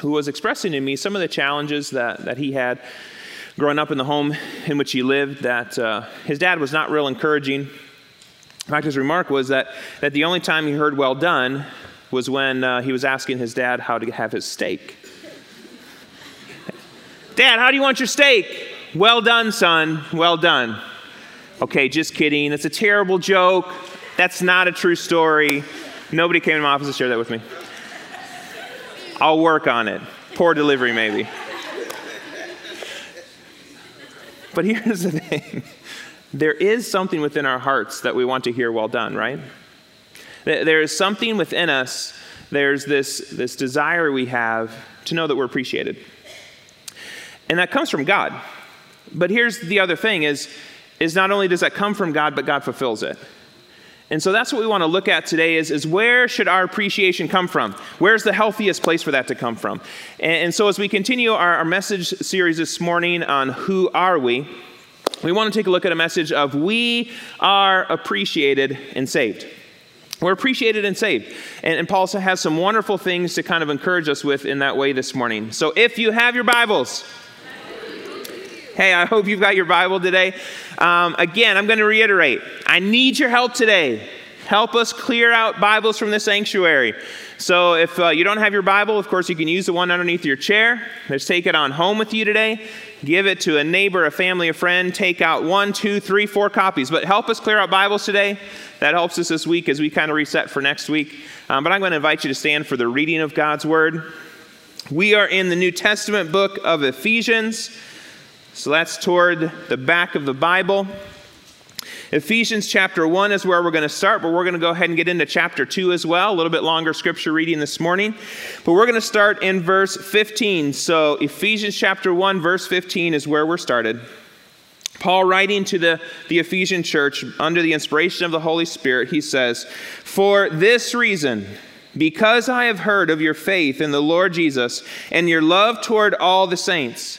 who was expressing to me some of the challenges that, that he had growing up in the home in which he lived, that uh, his dad was not real encouraging. In fact, his remark was that, that the only time he heard well done was when uh, he was asking his dad how to have his steak. Dad, how do you want your steak? Well done, son. Well done. Okay, just kidding. It's a terrible joke. That's not a true story. Nobody came to my office to share that with me. I'll work on it. Poor delivery, maybe. But here's the thing there is something within our hearts that we want to hear well done, right? There is something within us, there's this, this desire we have to know that we're appreciated. And that comes from God. But here's the other thing is, is not only does that come from God, but God fulfills it. And so that's what we want to look at today is, is where should our appreciation come from? Where's the healthiest place for that to come from? And, and so as we continue our, our message series this morning on who are we, we want to take a look at a message of we are appreciated and saved. We're appreciated and saved. And, and Paul has some wonderful things to kind of encourage us with in that way this morning. So if you have your Bibles, Hey, I hope you've got your Bible today. Um, again, I'm going to reiterate I need your help today. Help us clear out Bibles from the sanctuary. So, if uh, you don't have your Bible, of course, you can use the one underneath your chair. Just take it on home with you today. Give it to a neighbor, a family, a friend. Take out one, two, three, four copies. But help us clear out Bibles today. That helps us this week as we kind of reset for next week. Um, but I'm going to invite you to stand for the reading of God's Word. We are in the New Testament book of Ephesians. So that's toward the back of the Bible. Ephesians chapter 1 is where we're going to start, but we're going to go ahead and get into chapter 2 as well. A little bit longer scripture reading this morning. But we're going to start in verse 15. So Ephesians chapter 1, verse 15 is where we're started. Paul, writing to the, the Ephesian church under the inspiration of the Holy Spirit, he says, For this reason, because I have heard of your faith in the Lord Jesus and your love toward all the saints,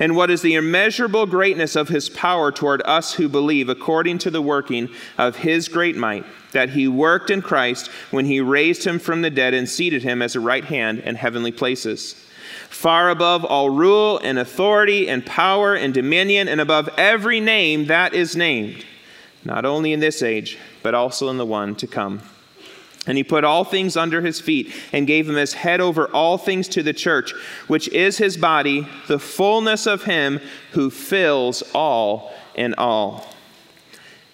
and what is the immeasurable greatness of his power toward us who believe, according to the working of his great might, that he worked in Christ when he raised him from the dead and seated him as a right hand in heavenly places. Far above all rule and authority and power and dominion, and above every name that is named, not only in this age, but also in the one to come. And he put all things under his feet and gave him as head over all things to the church, which is his body, the fullness of him who fills all in all.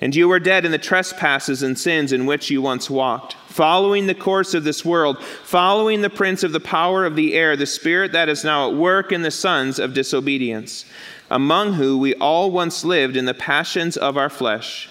And you were dead in the trespasses and sins in which you once walked, following the course of this world, following the prince of the power of the air, the spirit that is now at work in the sons of disobedience, among whom we all once lived in the passions of our flesh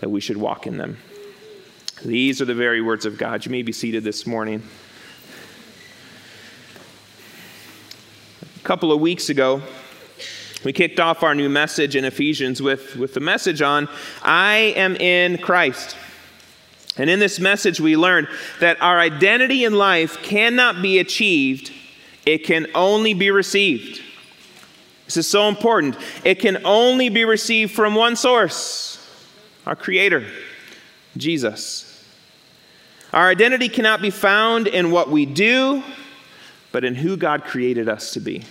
that we should walk in them. These are the very words of God. You may be seated this morning. A couple of weeks ago, we kicked off our new message in Ephesians with, with the message on I am in Christ. And in this message, we learned that our identity in life cannot be achieved, it can only be received. This is so important. It can only be received from one source our Creator, Jesus. Our identity cannot be found in what we do, but in who God created us to be.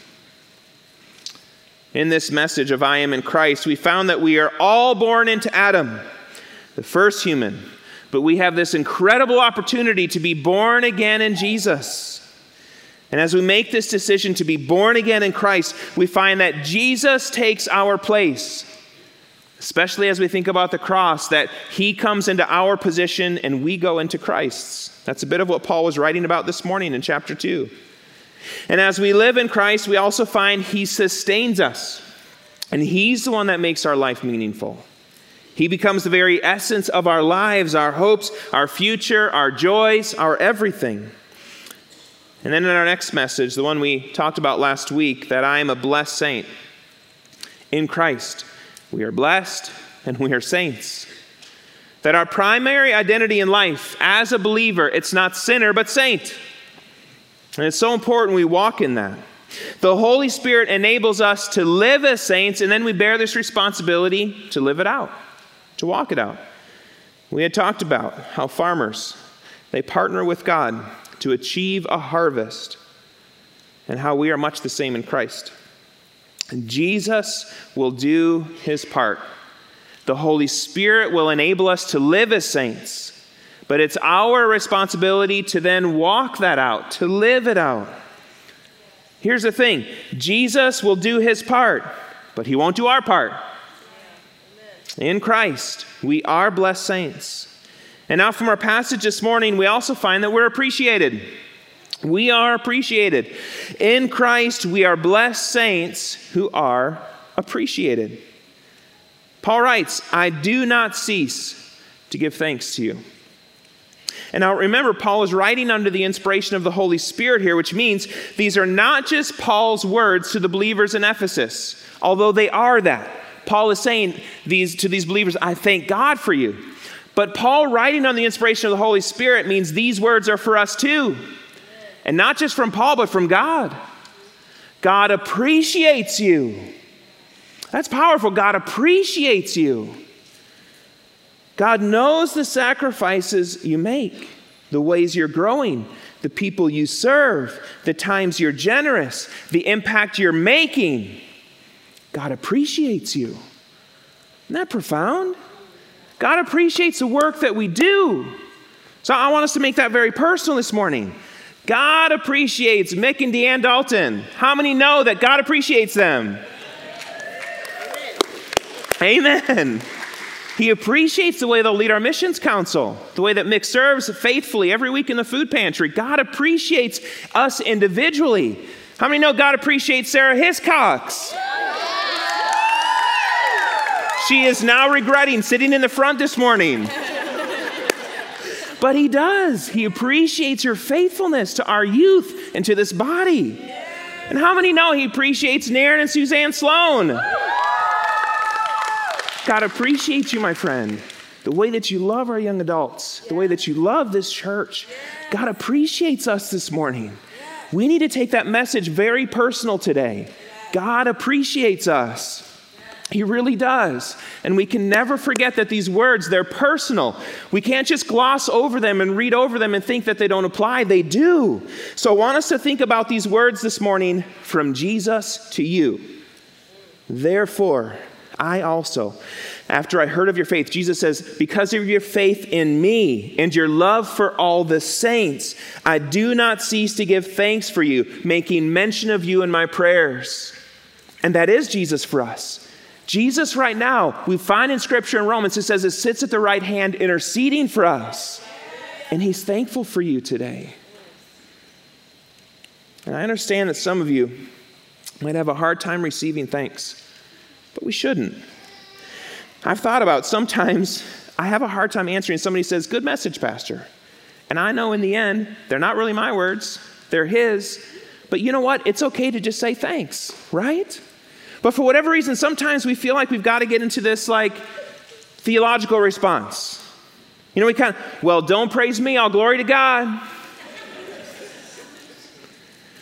In this message of I am in Christ, we found that we are all born into Adam, the first human, but we have this incredible opportunity to be born again in Jesus. And as we make this decision to be born again in Christ, we find that Jesus takes our place especially as we think about the cross, that he comes into our position and we go into Christ's. That's a bit of what Paul was writing about this morning in chapter 2. And as we live in Christ, we also find he sustains us, and he's the one that makes our life meaningful. He becomes the very essence of our lives, our hopes, our future, our joys, our everything. And then in our next message, the one we talked about last week, that I am a blessed saint in Christ. We are blessed and we are saints. That our primary identity in life as a believer, it's not sinner but saint. And it's so important we walk in that. The Holy Spirit enables us to live as saints, and then we bear this responsibility to live it out, to walk it out. We had talked about how farmers, they partner with God to achieve a harvest, and how we are much the same in Christ. Jesus will do his part. The Holy Spirit will enable us to live as saints, but it's our responsibility to then walk that out, to live it out. Here's the thing Jesus will do his part, but he won't do our part. In Christ, we are blessed saints. And now, from our passage this morning, we also find that we're appreciated. We are appreciated. In Christ, we are blessed saints who are appreciated. Paul writes, I do not cease to give thanks to you. And now remember, Paul is writing under the inspiration of the Holy Spirit here, which means these are not just Paul's words to the believers in Ephesus, although they are that. Paul is saying these to these believers, I thank God for you. But Paul writing on the inspiration of the Holy Spirit means these words are for us too. And not just from Paul, but from God. God appreciates you. That's powerful. God appreciates you. God knows the sacrifices you make, the ways you're growing, the people you serve, the times you're generous, the impact you're making. God appreciates you. Isn't that profound? God appreciates the work that we do. So I want us to make that very personal this morning. God appreciates Mick and Deanne Dalton. How many know that God appreciates them? Amen. He appreciates the way they'll lead our missions council, the way that Mick serves faithfully every week in the food pantry. God appreciates us individually. How many know God appreciates Sarah Hiscox? She is now regretting sitting in the front this morning. But he does. He appreciates your faithfulness to our youth and to this body. And how many know he appreciates Naren and Suzanne Sloan? God appreciates you, my friend. The way that you love our young adults, the way that you love this church. God appreciates us this morning. We need to take that message very personal today. God appreciates us. He really does. And we can never forget that these words, they're personal. We can't just gloss over them and read over them and think that they don't apply. They do. So I want us to think about these words this morning from Jesus to you. Therefore, I also, after I heard of your faith, Jesus says, because of your faith in me and your love for all the saints, I do not cease to give thanks for you, making mention of you in my prayers. And that is Jesus for us. Jesus, right now, we find in Scripture in Romans, it says it sits at the right hand interceding for us. And He's thankful for you today. And I understand that some of you might have a hard time receiving thanks, but we shouldn't. I've thought about sometimes I have a hard time answering somebody says, Good message, Pastor. And I know in the end, they're not really my words, they're His. But you know what? It's okay to just say thanks, right? But for whatever reason, sometimes we feel like we've got to get into this like theological response. You know, we kind of, well, don't praise me, I'll glory to God.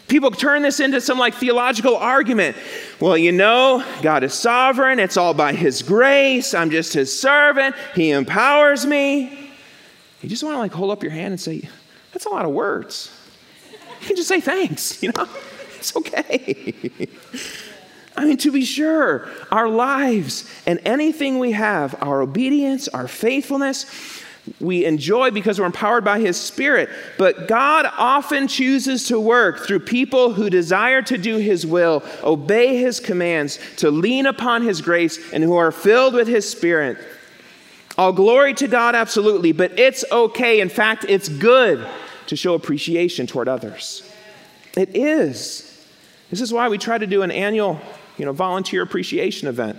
People turn this into some like theological argument. Well, you know, God is sovereign, it's all by His grace, I'm just His servant, He empowers me. You just want to like hold up your hand and say, that's a lot of words. You can just say thanks, you know? It's okay. I mean, to be sure, our lives and anything we have, our obedience, our faithfulness, we enjoy because we're empowered by His Spirit. But God often chooses to work through people who desire to do His will, obey His commands, to lean upon His grace, and who are filled with His Spirit. All glory to God, absolutely, but it's okay. In fact, it's good to show appreciation toward others. It is. This is why we try to do an annual you know, volunteer appreciation event,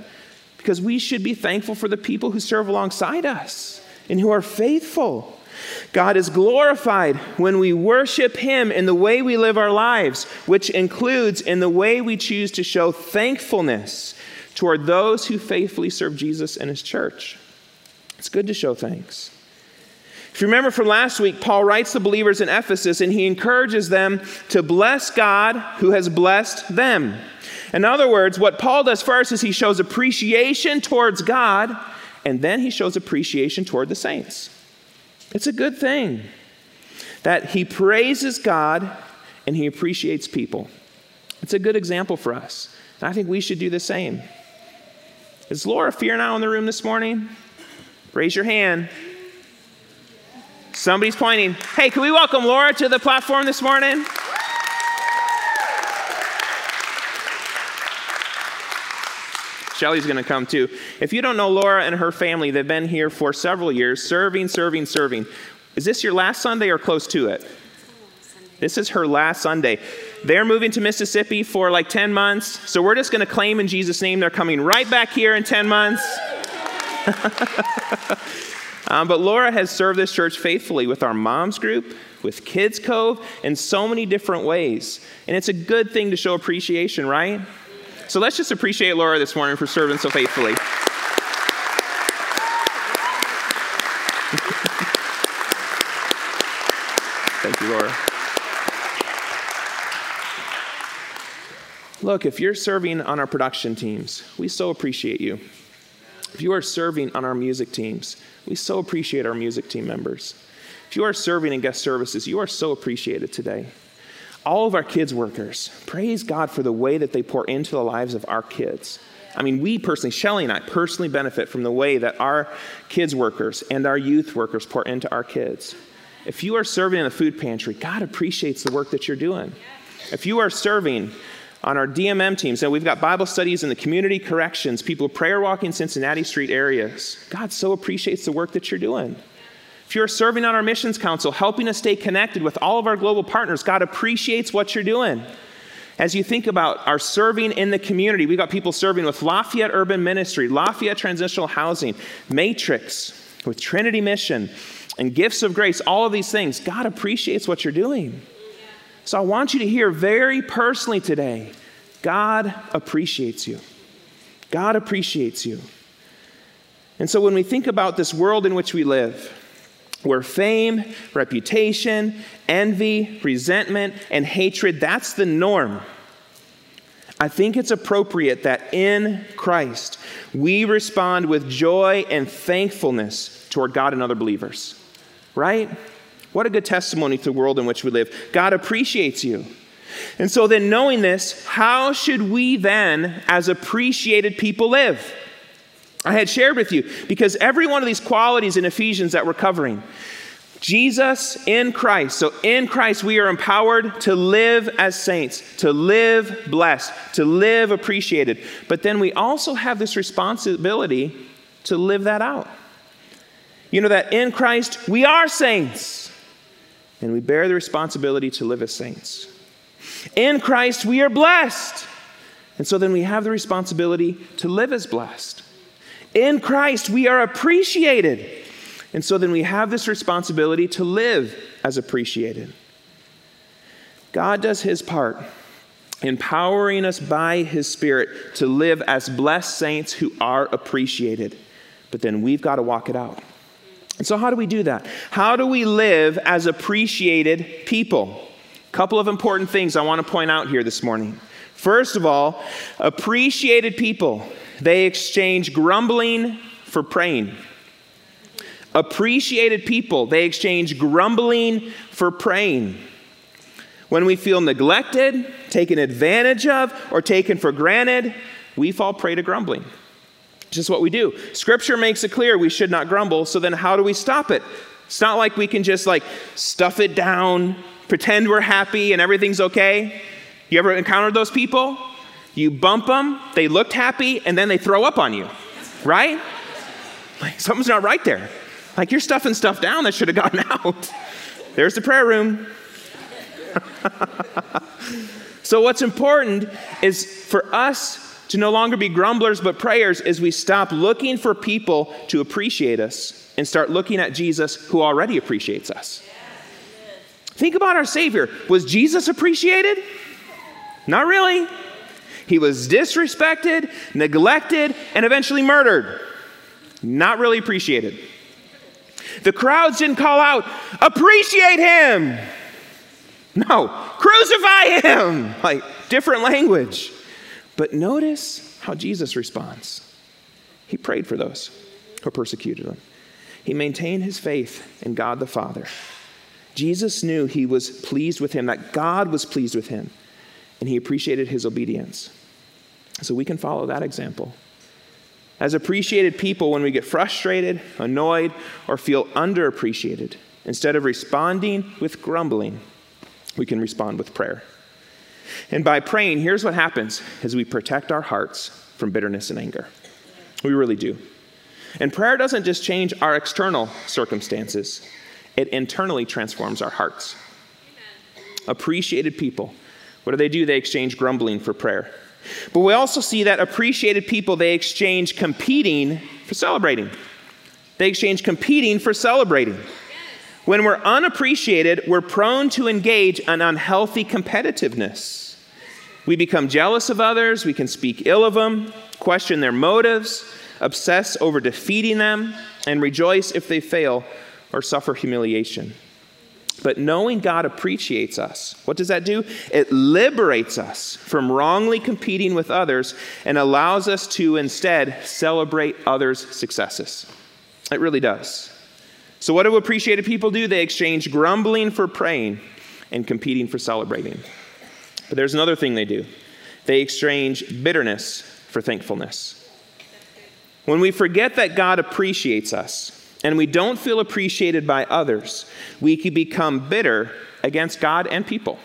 because we should be thankful for the people who serve alongside us and who are faithful. God is glorified when we worship Him in the way we live our lives, which includes in the way we choose to show thankfulness toward those who faithfully serve Jesus and His church. It's good to show thanks. If you remember from last week, Paul writes the believers in Ephesus and he encourages them to bless God who has blessed them. In other words, what Paul does first is he shows appreciation towards God and then he shows appreciation toward the saints. It's a good thing that he praises God and he appreciates people. It's a good example for us. And I think we should do the same. Is Laura Fearnow in the room this morning? Raise your hand. Somebody's pointing. Hey, can we welcome Laura to the platform this morning? Shelly's going to come too. If you don't know Laura and her family, they've been here for several years, serving, serving, serving. Is this your last Sunday or close to it? This is her last Sunday. They're moving to Mississippi for like 10 months. So we're just going to claim in Jesus' name they're coming right back here in 10 months. um, but Laura has served this church faithfully with our moms group, with Kids Cove, in so many different ways. And it's a good thing to show appreciation, right? So let's just appreciate Laura this morning for serving so faithfully. Thank you, Laura. Look, if you're serving on our production teams, we so appreciate you. If you are serving on our music teams, we so appreciate our music team members. If you are serving in guest services, you are so appreciated today all of our kids workers, praise God for the way that they pour into the lives of our kids. I mean, we personally, Shelly and I personally benefit from the way that our kids workers and our youth workers pour into our kids. If you are serving in the food pantry, God appreciates the work that you're doing. If you are serving on our DMM teams, and we've got Bible studies in the community corrections, people prayer walking Cincinnati Street areas, God so appreciates the work that you're doing. You're serving on our missions council, helping us stay connected with all of our global partners, God appreciates what you're doing. As you think about our serving in the community, we've got people serving with Lafayette Urban Ministry, Lafayette Transitional Housing, Matrix, with Trinity Mission, and Gifts of Grace, all of these things. God appreciates what you're doing. So I want you to hear very personally today God appreciates you. God appreciates you. And so when we think about this world in which we live, where fame, reputation, envy, resentment, and hatred, that's the norm. I think it's appropriate that in Christ we respond with joy and thankfulness toward God and other believers. Right? What a good testimony to the world in which we live. God appreciates you. And so, then, knowing this, how should we then, as appreciated people, live? I had shared with you because every one of these qualities in Ephesians that we're covering, Jesus in Christ. So in Christ, we are empowered to live as saints, to live blessed, to live appreciated. But then we also have this responsibility to live that out. You know that in Christ, we are saints, and we bear the responsibility to live as saints. In Christ, we are blessed. And so then we have the responsibility to live as blessed. In Christ, we are appreciated. And so then we have this responsibility to live as appreciated. God does his part, empowering us by his Spirit to live as blessed saints who are appreciated. But then we've got to walk it out. And so, how do we do that? How do we live as appreciated people? A couple of important things I want to point out here this morning. First of all, appreciated people, they exchange grumbling for praying. Appreciated people, they exchange grumbling for praying. When we feel neglected, taken advantage of, or taken for granted, we fall prey to grumbling. It's just what we do. Scripture makes it clear we should not grumble, so then how do we stop it? It's not like we can just like stuff it down, pretend we're happy and everything's okay. You ever encountered those people? You bump them, they looked happy, and then they throw up on you, right? Like something's not right there. Like you're stuffing stuff down that should have gotten out. There's the prayer room. so, what's important is for us to no longer be grumblers but prayers as we stop looking for people to appreciate us and start looking at Jesus who already appreciates us. Think about our Savior. Was Jesus appreciated? Not really. He was disrespected, neglected, and eventually murdered. Not really appreciated. The crowds didn't call out, appreciate him. No, crucify him. Like different language. But notice how Jesus responds. He prayed for those who persecuted him. He maintained his faith in God the Father. Jesus knew he was pleased with him, that God was pleased with him, and he appreciated his obedience. So we can follow that example. As appreciated people, when we get frustrated, annoyed, or feel underappreciated, instead of responding with grumbling, we can respond with prayer. And by praying, here's what happens is we protect our hearts from bitterness and anger. We really do. And prayer doesn't just change our external circumstances, it internally transforms our hearts. Appreciated people, what do they do? They exchange grumbling for prayer. But we also see that appreciated people, they exchange competing for celebrating. They exchange competing for celebrating. When we're unappreciated, we're prone to engage in unhealthy competitiveness. We become jealous of others, we can speak ill of them, question their motives, obsess over defeating them, and rejoice if they fail or suffer humiliation. But knowing God appreciates us, what does that do? It liberates us from wrongly competing with others and allows us to instead celebrate others' successes. It really does. So, what do appreciated people do? They exchange grumbling for praying and competing for celebrating. But there's another thing they do they exchange bitterness for thankfulness. When we forget that God appreciates us and we don't feel appreciated by others, we can become bitter against God and people.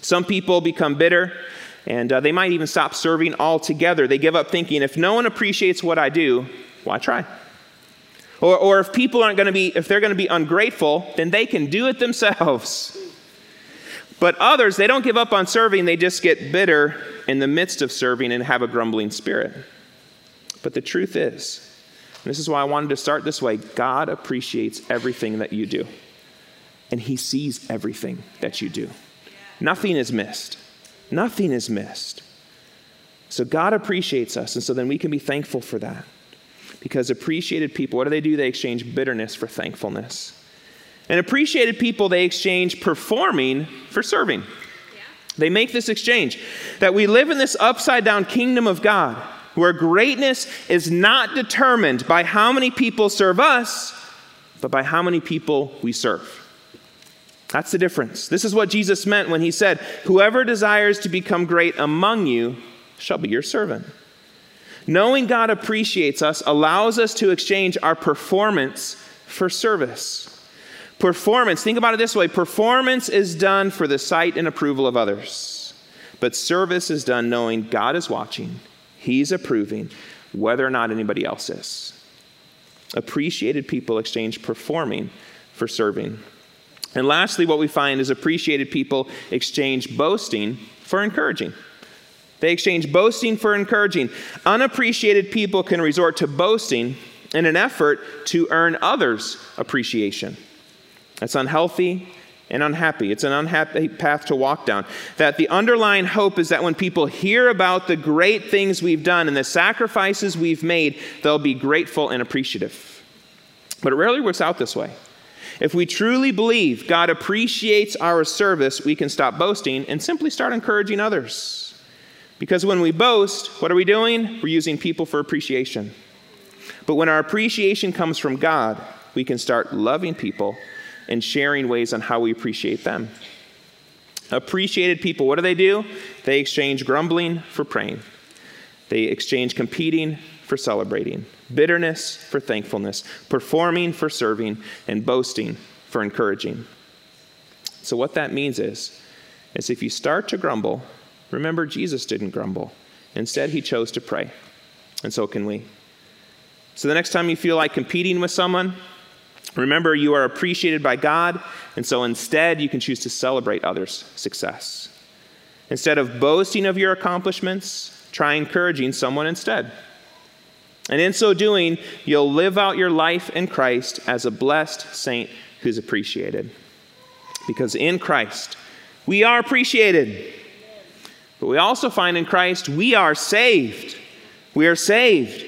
Some people become bitter and uh, they might even stop serving altogether. They give up thinking, if no one appreciates what I do, why try? Or, or if people aren't going to be, if they're going to be ungrateful, then they can do it themselves. But others, they don't give up on serving, they just get bitter in the midst of serving and have a grumbling spirit. But the truth is, this is why I wanted to start this way God appreciates everything that you do, and He sees everything that you do. Nothing is missed. Nothing is missed. So God appreciates us, and so then we can be thankful for that. Because appreciated people, what do they do? They exchange bitterness for thankfulness. And appreciated people, they exchange performing for serving. Yeah. They make this exchange that we live in this upside down kingdom of God where greatness is not determined by how many people serve us, but by how many people we serve. That's the difference. This is what Jesus meant when he said, Whoever desires to become great among you shall be your servant. Knowing God appreciates us allows us to exchange our performance for service. Performance, think about it this way performance is done for the sight and approval of others, but service is done knowing God is watching, He's approving, whether or not anybody else is. Appreciated people exchange performing for serving. And lastly, what we find is appreciated people exchange boasting for encouraging. They exchange boasting for encouraging. Unappreciated people can resort to boasting in an effort to earn others' appreciation. That's unhealthy and unhappy. It's an unhappy path to walk down. That the underlying hope is that when people hear about the great things we've done and the sacrifices we've made, they'll be grateful and appreciative. But it rarely works out this way. If we truly believe God appreciates our service, we can stop boasting and simply start encouraging others. Because when we boast, what are we doing? We're using people for appreciation. But when our appreciation comes from God, we can start loving people and sharing ways on how we appreciate them. Appreciated people, what do they do? They exchange grumbling for praying, they exchange competing for celebrating, bitterness for thankfulness, performing for serving, and boasting for encouraging. So, what that means is, is if you start to grumble, remember Jesus didn't grumble. Instead, he chose to pray. And so can we. So, the next time you feel like competing with someone, Remember, you are appreciated by God, and so instead you can choose to celebrate others' success. Instead of boasting of your accomplishments, try encouraging someone instead. And in so doing, you'll live out your life in Christ as a blessed saint who's appreciated. Because in Christ, we are appreciated. But we also find in Christ, we are saved. We are saved.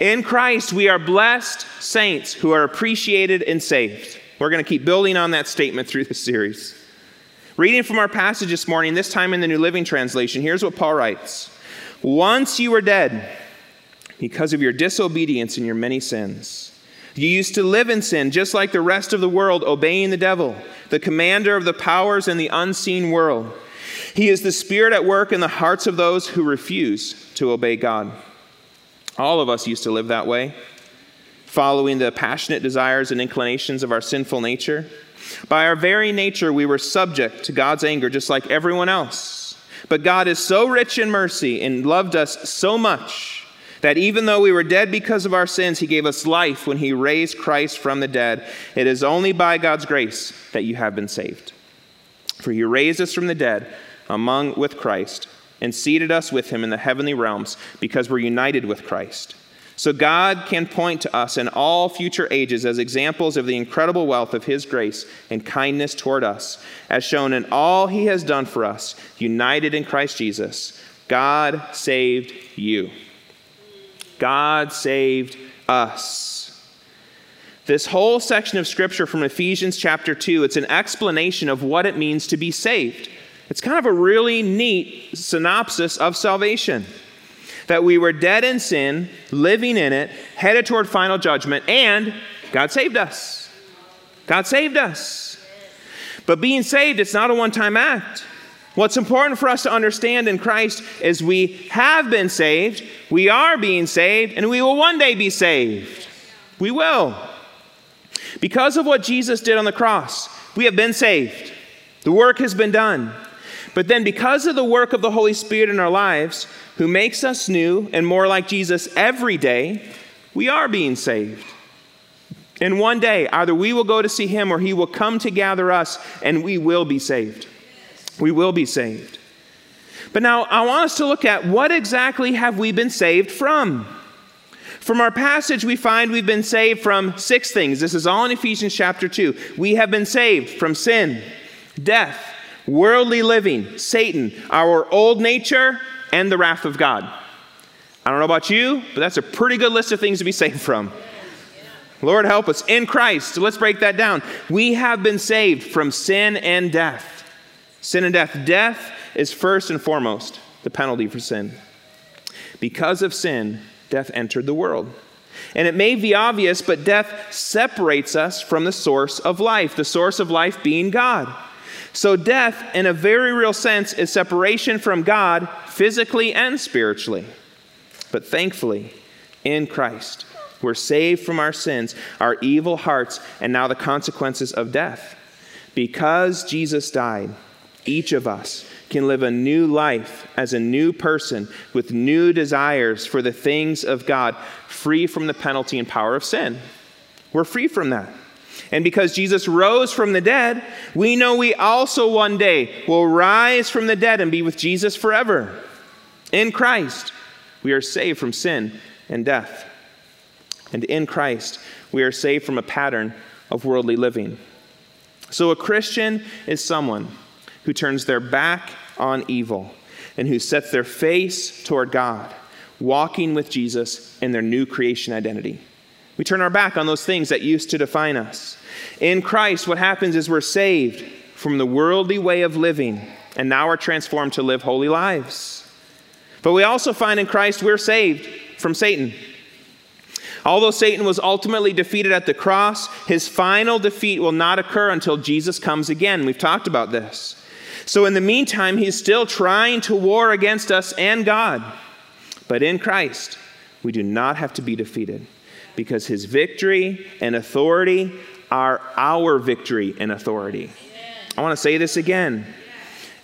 In Christ, we are blessed saints who are appreciated and saved. We're going to keep building on that statement through this series. Reading from our passage this morning, this time in the New Living Translation, here's what Paul writes Once you were dead because of your disobedience and your many sins. You used to live in sin just like the rest of the world, obeying the devil, the commander of the powers in the unseen world. He is the spirit at work in the hearts of those who refuse to obey God. All of us used to live that way, following the passionate desires and inclinations of our sinful nature. By our very nature, we were subject to God's anger just like everyone else. But God is so rich in mercy and loved us so much that even though we were dead because of our sins, He gave us life when He raised Christ from the dead. It is only by God's grace that you have been saved. For He raised us from the dead among with Christ and seated us with him in the heavenly realms because we're united with Christ. So God can point to us in all future ages as examples of the incredible wealth of his grace and kindness toward us, as shown in all he has done for us, united in Christ Jesus. God saved you. God saved us. This whole section of scripture from Ephesians chapter 2, it's an explanation of what it means to be saved. It's kind of a really neat synopsis of salvation that we were dead in sin, living in it, headed toward final judgment, and God saved us. God saved us. But being saved, it's not a one time act. What's important for us to understand in Christ is we have been saved, we are being saved, and we will one day be saved. We will. Because of what Jesus did on the cross, we have been saved. The work has been done. But then, because of the work of the Holy Spirit in our lives, who makes us new and more like Jesus every day, we are being saved. And one day, either we will go to see him or he will come to gather us, and we will be saved. We will be saved. But now, I want us to look at what exactly have we been saved from? From our passage, we find we've been saved from six things. This is all in Ephesians chapter 2. We have been saved from sin, death, worldly living, Satan, our old nature, and the wrath of God. I don't know about you, but that's a pretty good list of things to be saved from. Lord, help us in Christ. So let's break that down. We have been saved from sin and death. Sin and death. Death is first and foremost the penalty for sin. Because of sin, death entered the world. And it may be obvious, but death separates us from the source of life, the source of life being God. So, death, in a very real sense, is separation from God physically and spiritually. But thankfully, in Christ, we're saved from our sins, our evil hearts, and now the consequences of death. Because Jesus died, each of us can live a new life as a new person with new desires for the things of God, free from the penalty and power of sin. We're free from that. And because Jesus rose from the dead, we know we also one day will rise from the dead and be with Jesus forever. In Christ, we are saved from sin and death. And in Christ, we are saved from a pattern of worldly living. So a Christian is someone who turns their back on evil and who sets their face toward God, walking with Jesus in their new creation identity. We turn our back on those things that used to define us. In Christ, what happens is we're saved from the worldly way of living, and now we're transformed to live holy lives. But we also find in Christ we're saved from Satan. Although Satan was ultimately defeated at the cross, his final defeat will not occur until Jesus comes again. We've talked about this. So, in the meantime, he's still trying to war against us and God. But in Christ, we do not have to be defeated because his victory and authority are our victory and authority. I want to say this again.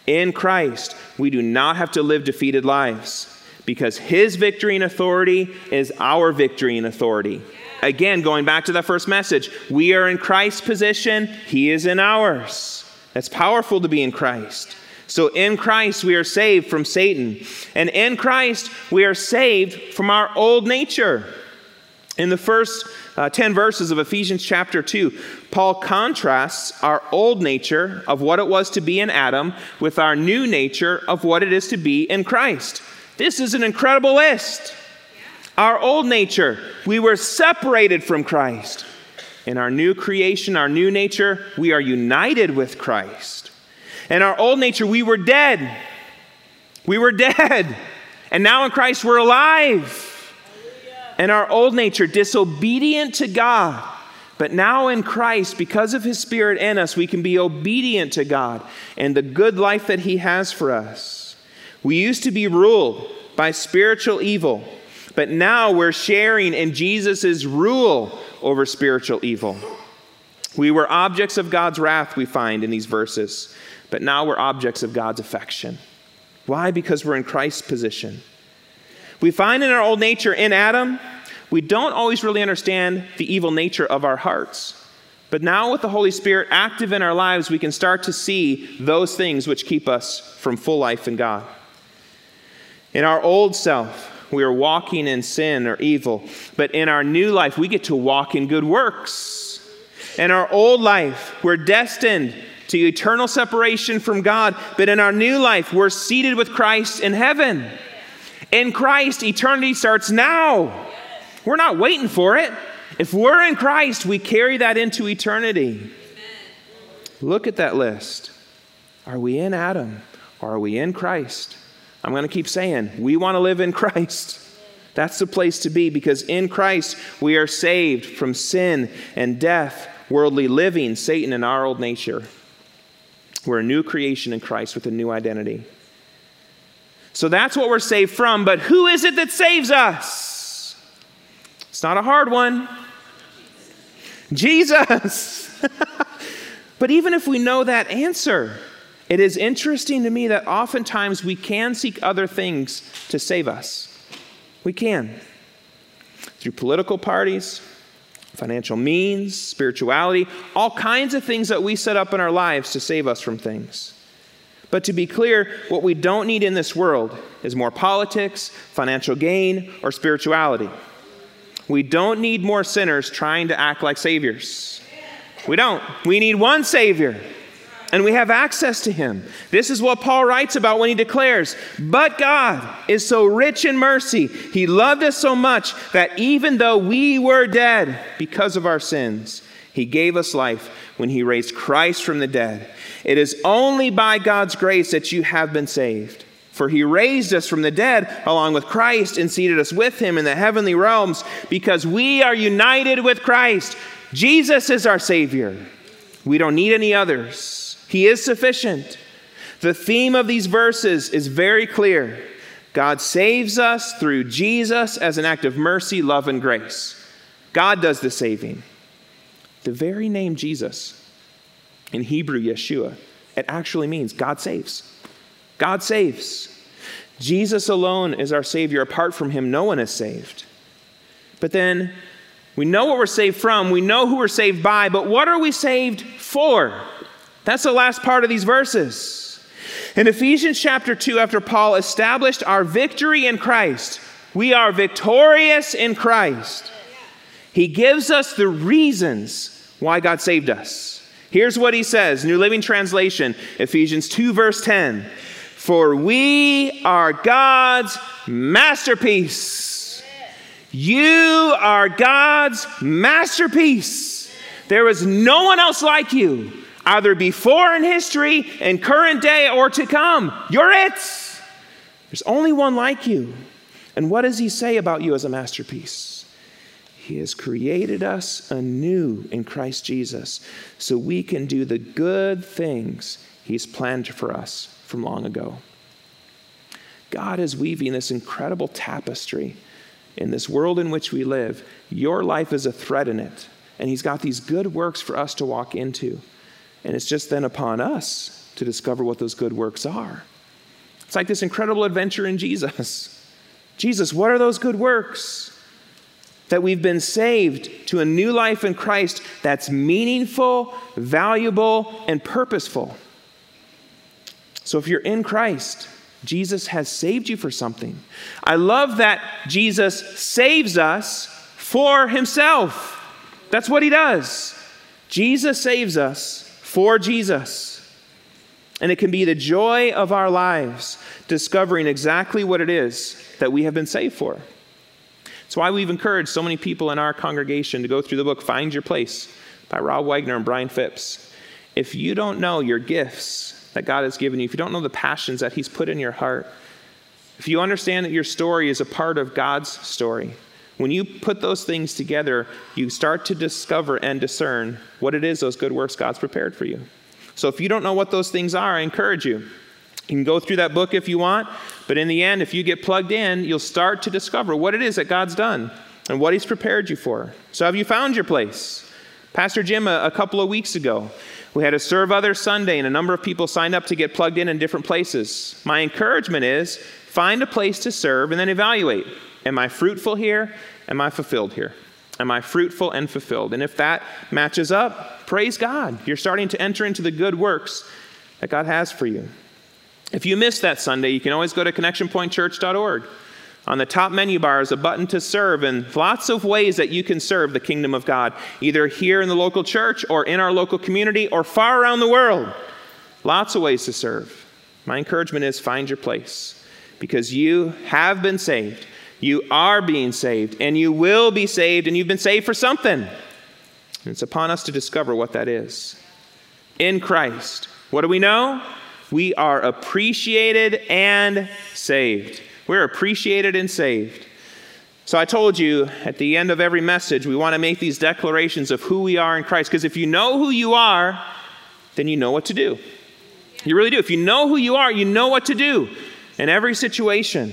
In Christ, we do not have to live defeated lives because his victory and authority is our victory and authority. Again, going back to that first message, we are in Christ's position, he is in ours. That's powerful to be in Christ. So in Christ, we are saved from Satan. And in Christ, we are saved from our old nature. In the first uh, 10 verses of Ephesians chapter 2, Paul contrasts our old nature of what it was to be in Adam with our new nature of what it is to be in Christ. This is an incredible list. Our old nature, we were separated from Christ. In our new creation, our new nature, we are united with Christ. In our old nature, we were dead. We were dead. And now in Christ, we're alive. And our old nature, disobedient to God. But now in Christ, because of His Spirit in us, we can be obedient to God and the good life that He has for us. We used to be ruled by spiritual evil, but now we're sharing in Jesus' rule over spiritual evil. We were objects of God's wrath, we find in these verses, but now we're objects of God's affection. Why? Because we're in Christ's position. We find in our old nature in Adam, we don't always really understand the evil nature of our hearts. But now, with the Holy Spirit active in our lives, we can start to see those things which keep us from full life in God. In our old self, we are walking in sin or evil. But in our new life, we get to walk in good works. In our old life, we're destined to eternal separation from God. But in our new life, we're seated with Christ in heaven. In Christ, eternity starts now. We're not waiting for it. If we're in Christ, we carry that into eternity. Look at that list. Are we in Adam or are we in Christ? I'm going to keep saying, we want to live in Christ. That's the place to be because in Christ we are saved from sin and death, worldly living, Satan, and our old nature. We're a new creation in Christ with a new identity. So that's what we're saved from, but who is it that saves us? It's not a hard one. Jesus. but even if we know that answer, it is interesting to me that oftentimes we can seek other things to save us. We can. Through political parties, financial means, spirituality, all kinds of things that we set up in our lives to save us from things. But to be clear, what we don't need in this world is more politics, financial gain, or spirituality. We don't need more sinners trying to act like saviors. We don't. We need one Savior and we have access to him. This is what Paul writes about when he declares, But God is so rich in mercy. He loved us so much that even though we were dead because of our sins, he gave us life when he raised Christ from the dead. It is only by God's grace that you have been saved. For he raised us from the dead along with Christ and seated us with him in the heavenly realms because we are united with Christ. Jesus is our Savior. We don't need any others. He is sufficient. The theme of these verses is very clear God saves us through Jesus as an act of mercy, love, and grace. God does the saving. The very name Jesus, in Hebrew, Yeshua, it actually means God saves. God saves. Jesus alone is our Savior. Apart from Him, no one is saved. But then we know what we're saved from, we know who we're saved by, but what are we saved for? That's the last part of these verses. In Ephesians chapter 2, after Paul established our victory in Christ, we are victorious in Christ. He gives us the reasons why God saved us. Here's what he says New Living Translation, Ephesians 2, verse 10. For we are God's masterpiece. You are God's masterpiece. There is no one else like you, either before in history, in current day, or to come. You're it. There's only one like you. And what does he say about you as a masterpiece? He has created us anew in Christ Jesus so we can do the good things he's planned for us from long ago. God is weaving this incredible tapestry in this world in which we live. Your life is a thread in it, and he's got these good works for us to walk into. And it's just then upon us to discover what those good works are. It's like this incredible adventure in Jesus. Jesus, what are those good works? That we've been saved to a new life in Christ that's meaningful, valuable, and purposeful. So if you're in Christ, Jesus has saved you for something. I love that Jesus saves us for himself. That's what he does. Jesus saves us for Jesus. And it can be the joy of our lives discovering exactly what it is that we have been saved for. That's why we've encouraged so many people in our congregation to go through the book Find Your Place by Rob Wegner and Brian Phillips. If you don't know your gifts that God has given you, if you don't know the passions that He's put in your heart, if you understand that your story is a part of God's story, when you put those things together, you start to discover and discern what it is those good works God's prepared for you. So if you don't know what those things are, I encourage you. You can go through that book if you want, but in the end, if you get plugged in, you'll start to discover what it is that God's done and what He's prepared you for. So, have you found your place? Pastor Jim, a, a couple of weeks ago, we had a Serve Others Sunday, and a number of people signed up to get plugged in in different places. My encouragement is find a place to serve and then evaluate. Am I fruitful here? Am I fulfilled here? Am I fruitful and fulfilled? And if that matches up, praise God. You're starting to enter into the good works that God has for you. If you missed that Sunday, you can always go to connectionpointchurch.org. On the top menu bar is a button to serve, and lots of ways that you can serve the kingdom of God, either here in the local church or in our local community or far around the world. Lots of ways to serve. My encouragement is find your place because you have been saved. You are being saved, and you will be saved, and you've been saved for something. And it's upon us to discover what that is. In Christ, what do we know? We are appreciated and saved. We're appreciated and saved. So I told you at the end of every message, we want to make these declarations of who we are in Christ. Because if you know who you are, then you know what to do. You really do. If you know who you are, you know what to do in every situation.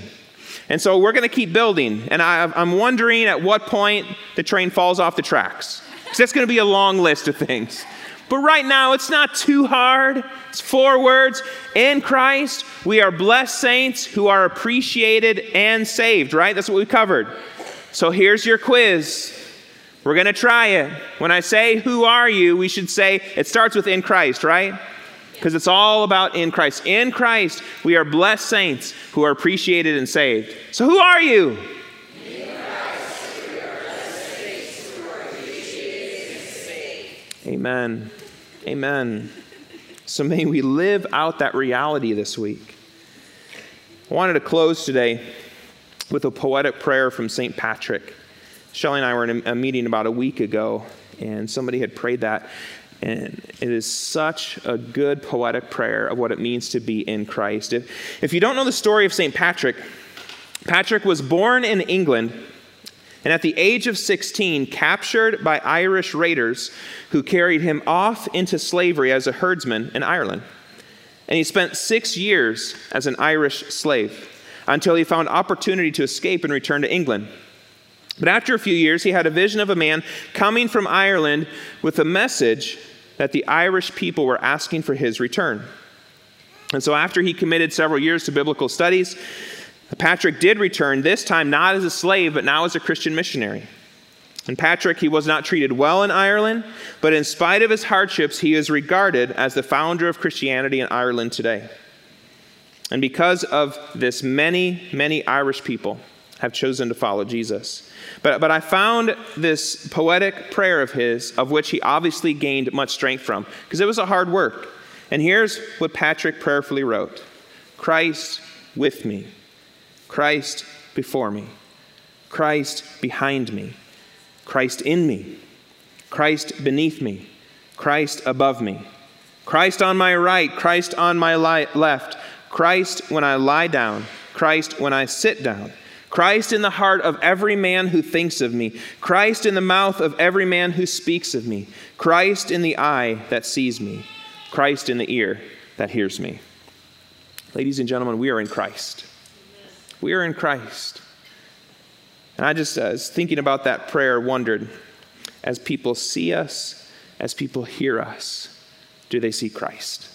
And so we're going to keep building. And I, am wondering at what point the train falls off the tracks. Because that's going to be a long list of things. But right now, it's not too hard. It's four words. In Christ, we are blessed saints who are appreciated and saved, right? That's what we covered. So here's your quiz. We're going to try it. When I say, Who are you? we should say, it starts with in Christ, right? Because it's all about in Christ. In Christ, we are blessed saints who are appreciated and saved. So who are you? Amen. Amen. So may we live out that reality this week. I wanted to close today with a poetic prayer from St. Patrick. Shelley and I were in a meeting about a week ago, and somebody had prayed that. And it is such a good poetic prayer of what it means to be in Christ. If, if you don't know the story of St. Patrick, Patrick was born in England and at the age of 16, captured by Irish raiders who carried him off into slavery as a herdsman in Ireland. And he spent six years as an Irish slave until he found opportunity to escape and return to England. But after a few years, he had a vision of a man coming from Ireland with a message that the Irish people were asking for his return. And so, after he committed several years to biblical studies, Patrick did return, this time not as a slave, but now as a Christian missionary. And Patrick, he was not treated well in Ireland, but in spite of his hardships, he is regarded as the founder of Christianity in Ireland today. And because of this, many, many Irish people have chosen to follow Jesus. But, but I found this poetic prayer of his, of which he obviously gained much strength from, because it was a hard work. And here's what Patrick prayerfully wrote Christ with me, Christ before me, Christ behind me, Christ in me, Christ beneath me, Christ above me, Christ on my right, Christ on my left, Christ when I lie down, Christ when I sit down. Christ in the heart of every man who thinks of me, Christ in the mouth of every man who speaks of me, Christ in the eye that sees me, Christ in the ear that hears me. Ladies and gentlemen, we are in Christ. We are in Christ. And I just, uh, was thinking about that prayer, wondered as people see us, as people hear us, do they see Christ?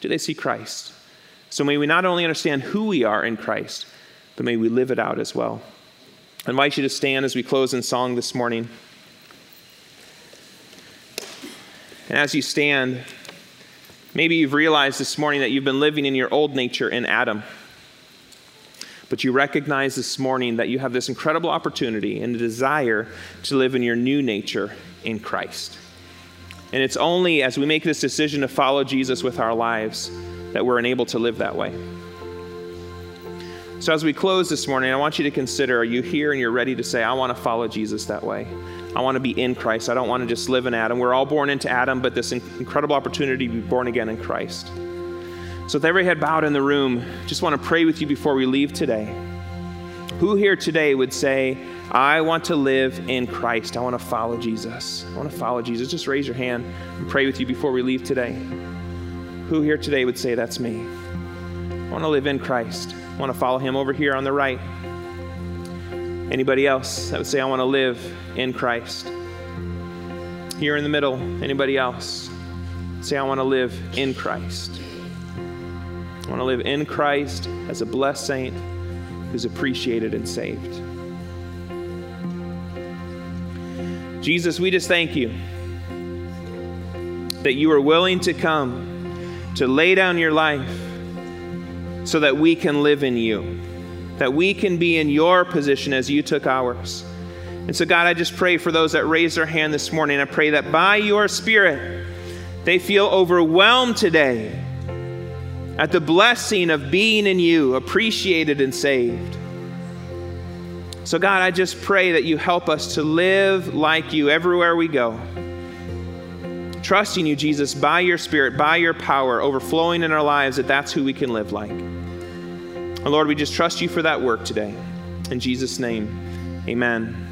Do they see Christ? So may we not only understand who we are in Christ, but may we live it out as well. I invite you to stand as we close in song this morning. And as you stand, maybe you've realized this morning that you've been living in your old nature in Adam. But you recognize this morning that you have this incredible opportunity and a desire to live in your new nature in Christ. And it's only as we make this decision to follow Jesus with our lives that we're enabled to live that way. So, as we close this morning, I want you to consider are you here and you're ready to say, I want to follow Jesus that way? I want to be in Christ. I don't want to just live in Adam. We're all born into Adam, but this incredible opportunity to be born again in Christ. So, with every head bowed in the room, just want to pray with you before we leave today. Who here today would say, I want to live in Christ? I want to follow Jesus. I want to follow Jesus. Just raise your hand and pray with you before we leave today. Who here today would say, That's me? I want to live in Christ I want to follow him over here on the right. Anybody else that would say, I want to live in Christ? Here in the middle, anybody else? Say, I want to live in Christ. I want to live in Christ as a blessed saint who's appreciated and saved. Jesus, we just thank you that you are willing to come to lay down your life so that we can live in you, that we can be in your position as you took ours. And so, God, I just pray for those that raised their hand this morning. I pray that by your Spirit, they feel overwhelmed today at the blessing of being in you, appreciated and saved. So, God, I just pray that you help us to live like you everywhere we go. Trusting you, Jesus, by your Spirit, by your power, overflowing in our lives, that that's who we can live like. And Lord, we just trust you for that work today. In Jesus' name, amen.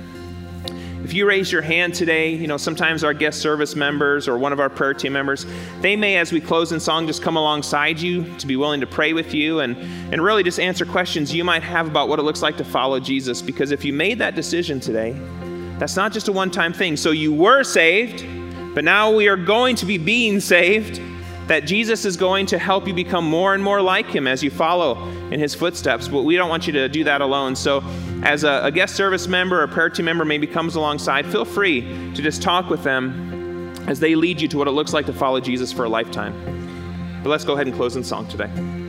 If you raise your hand today, you know, sometimes our guest service members or one of our prayer team members, they may, as we close in song, just come alongside you to be willing to pray with you and, and really just answer questions you might have about what it looks like to follow Jesus. Because if you made that decision today, that's not just a one time thing. So you were saved, but now we are going to be being saved that Jesus is going to help you become more and more like him as you follow in his footsteps. But we don't want you to do that alone. So, as a, a guest service member or prayer team member maybe comes alongside, feel free to just talk with them as they lead you to what it looks like to follow Jesus for a lifetime. But let's go ahead and close in song today.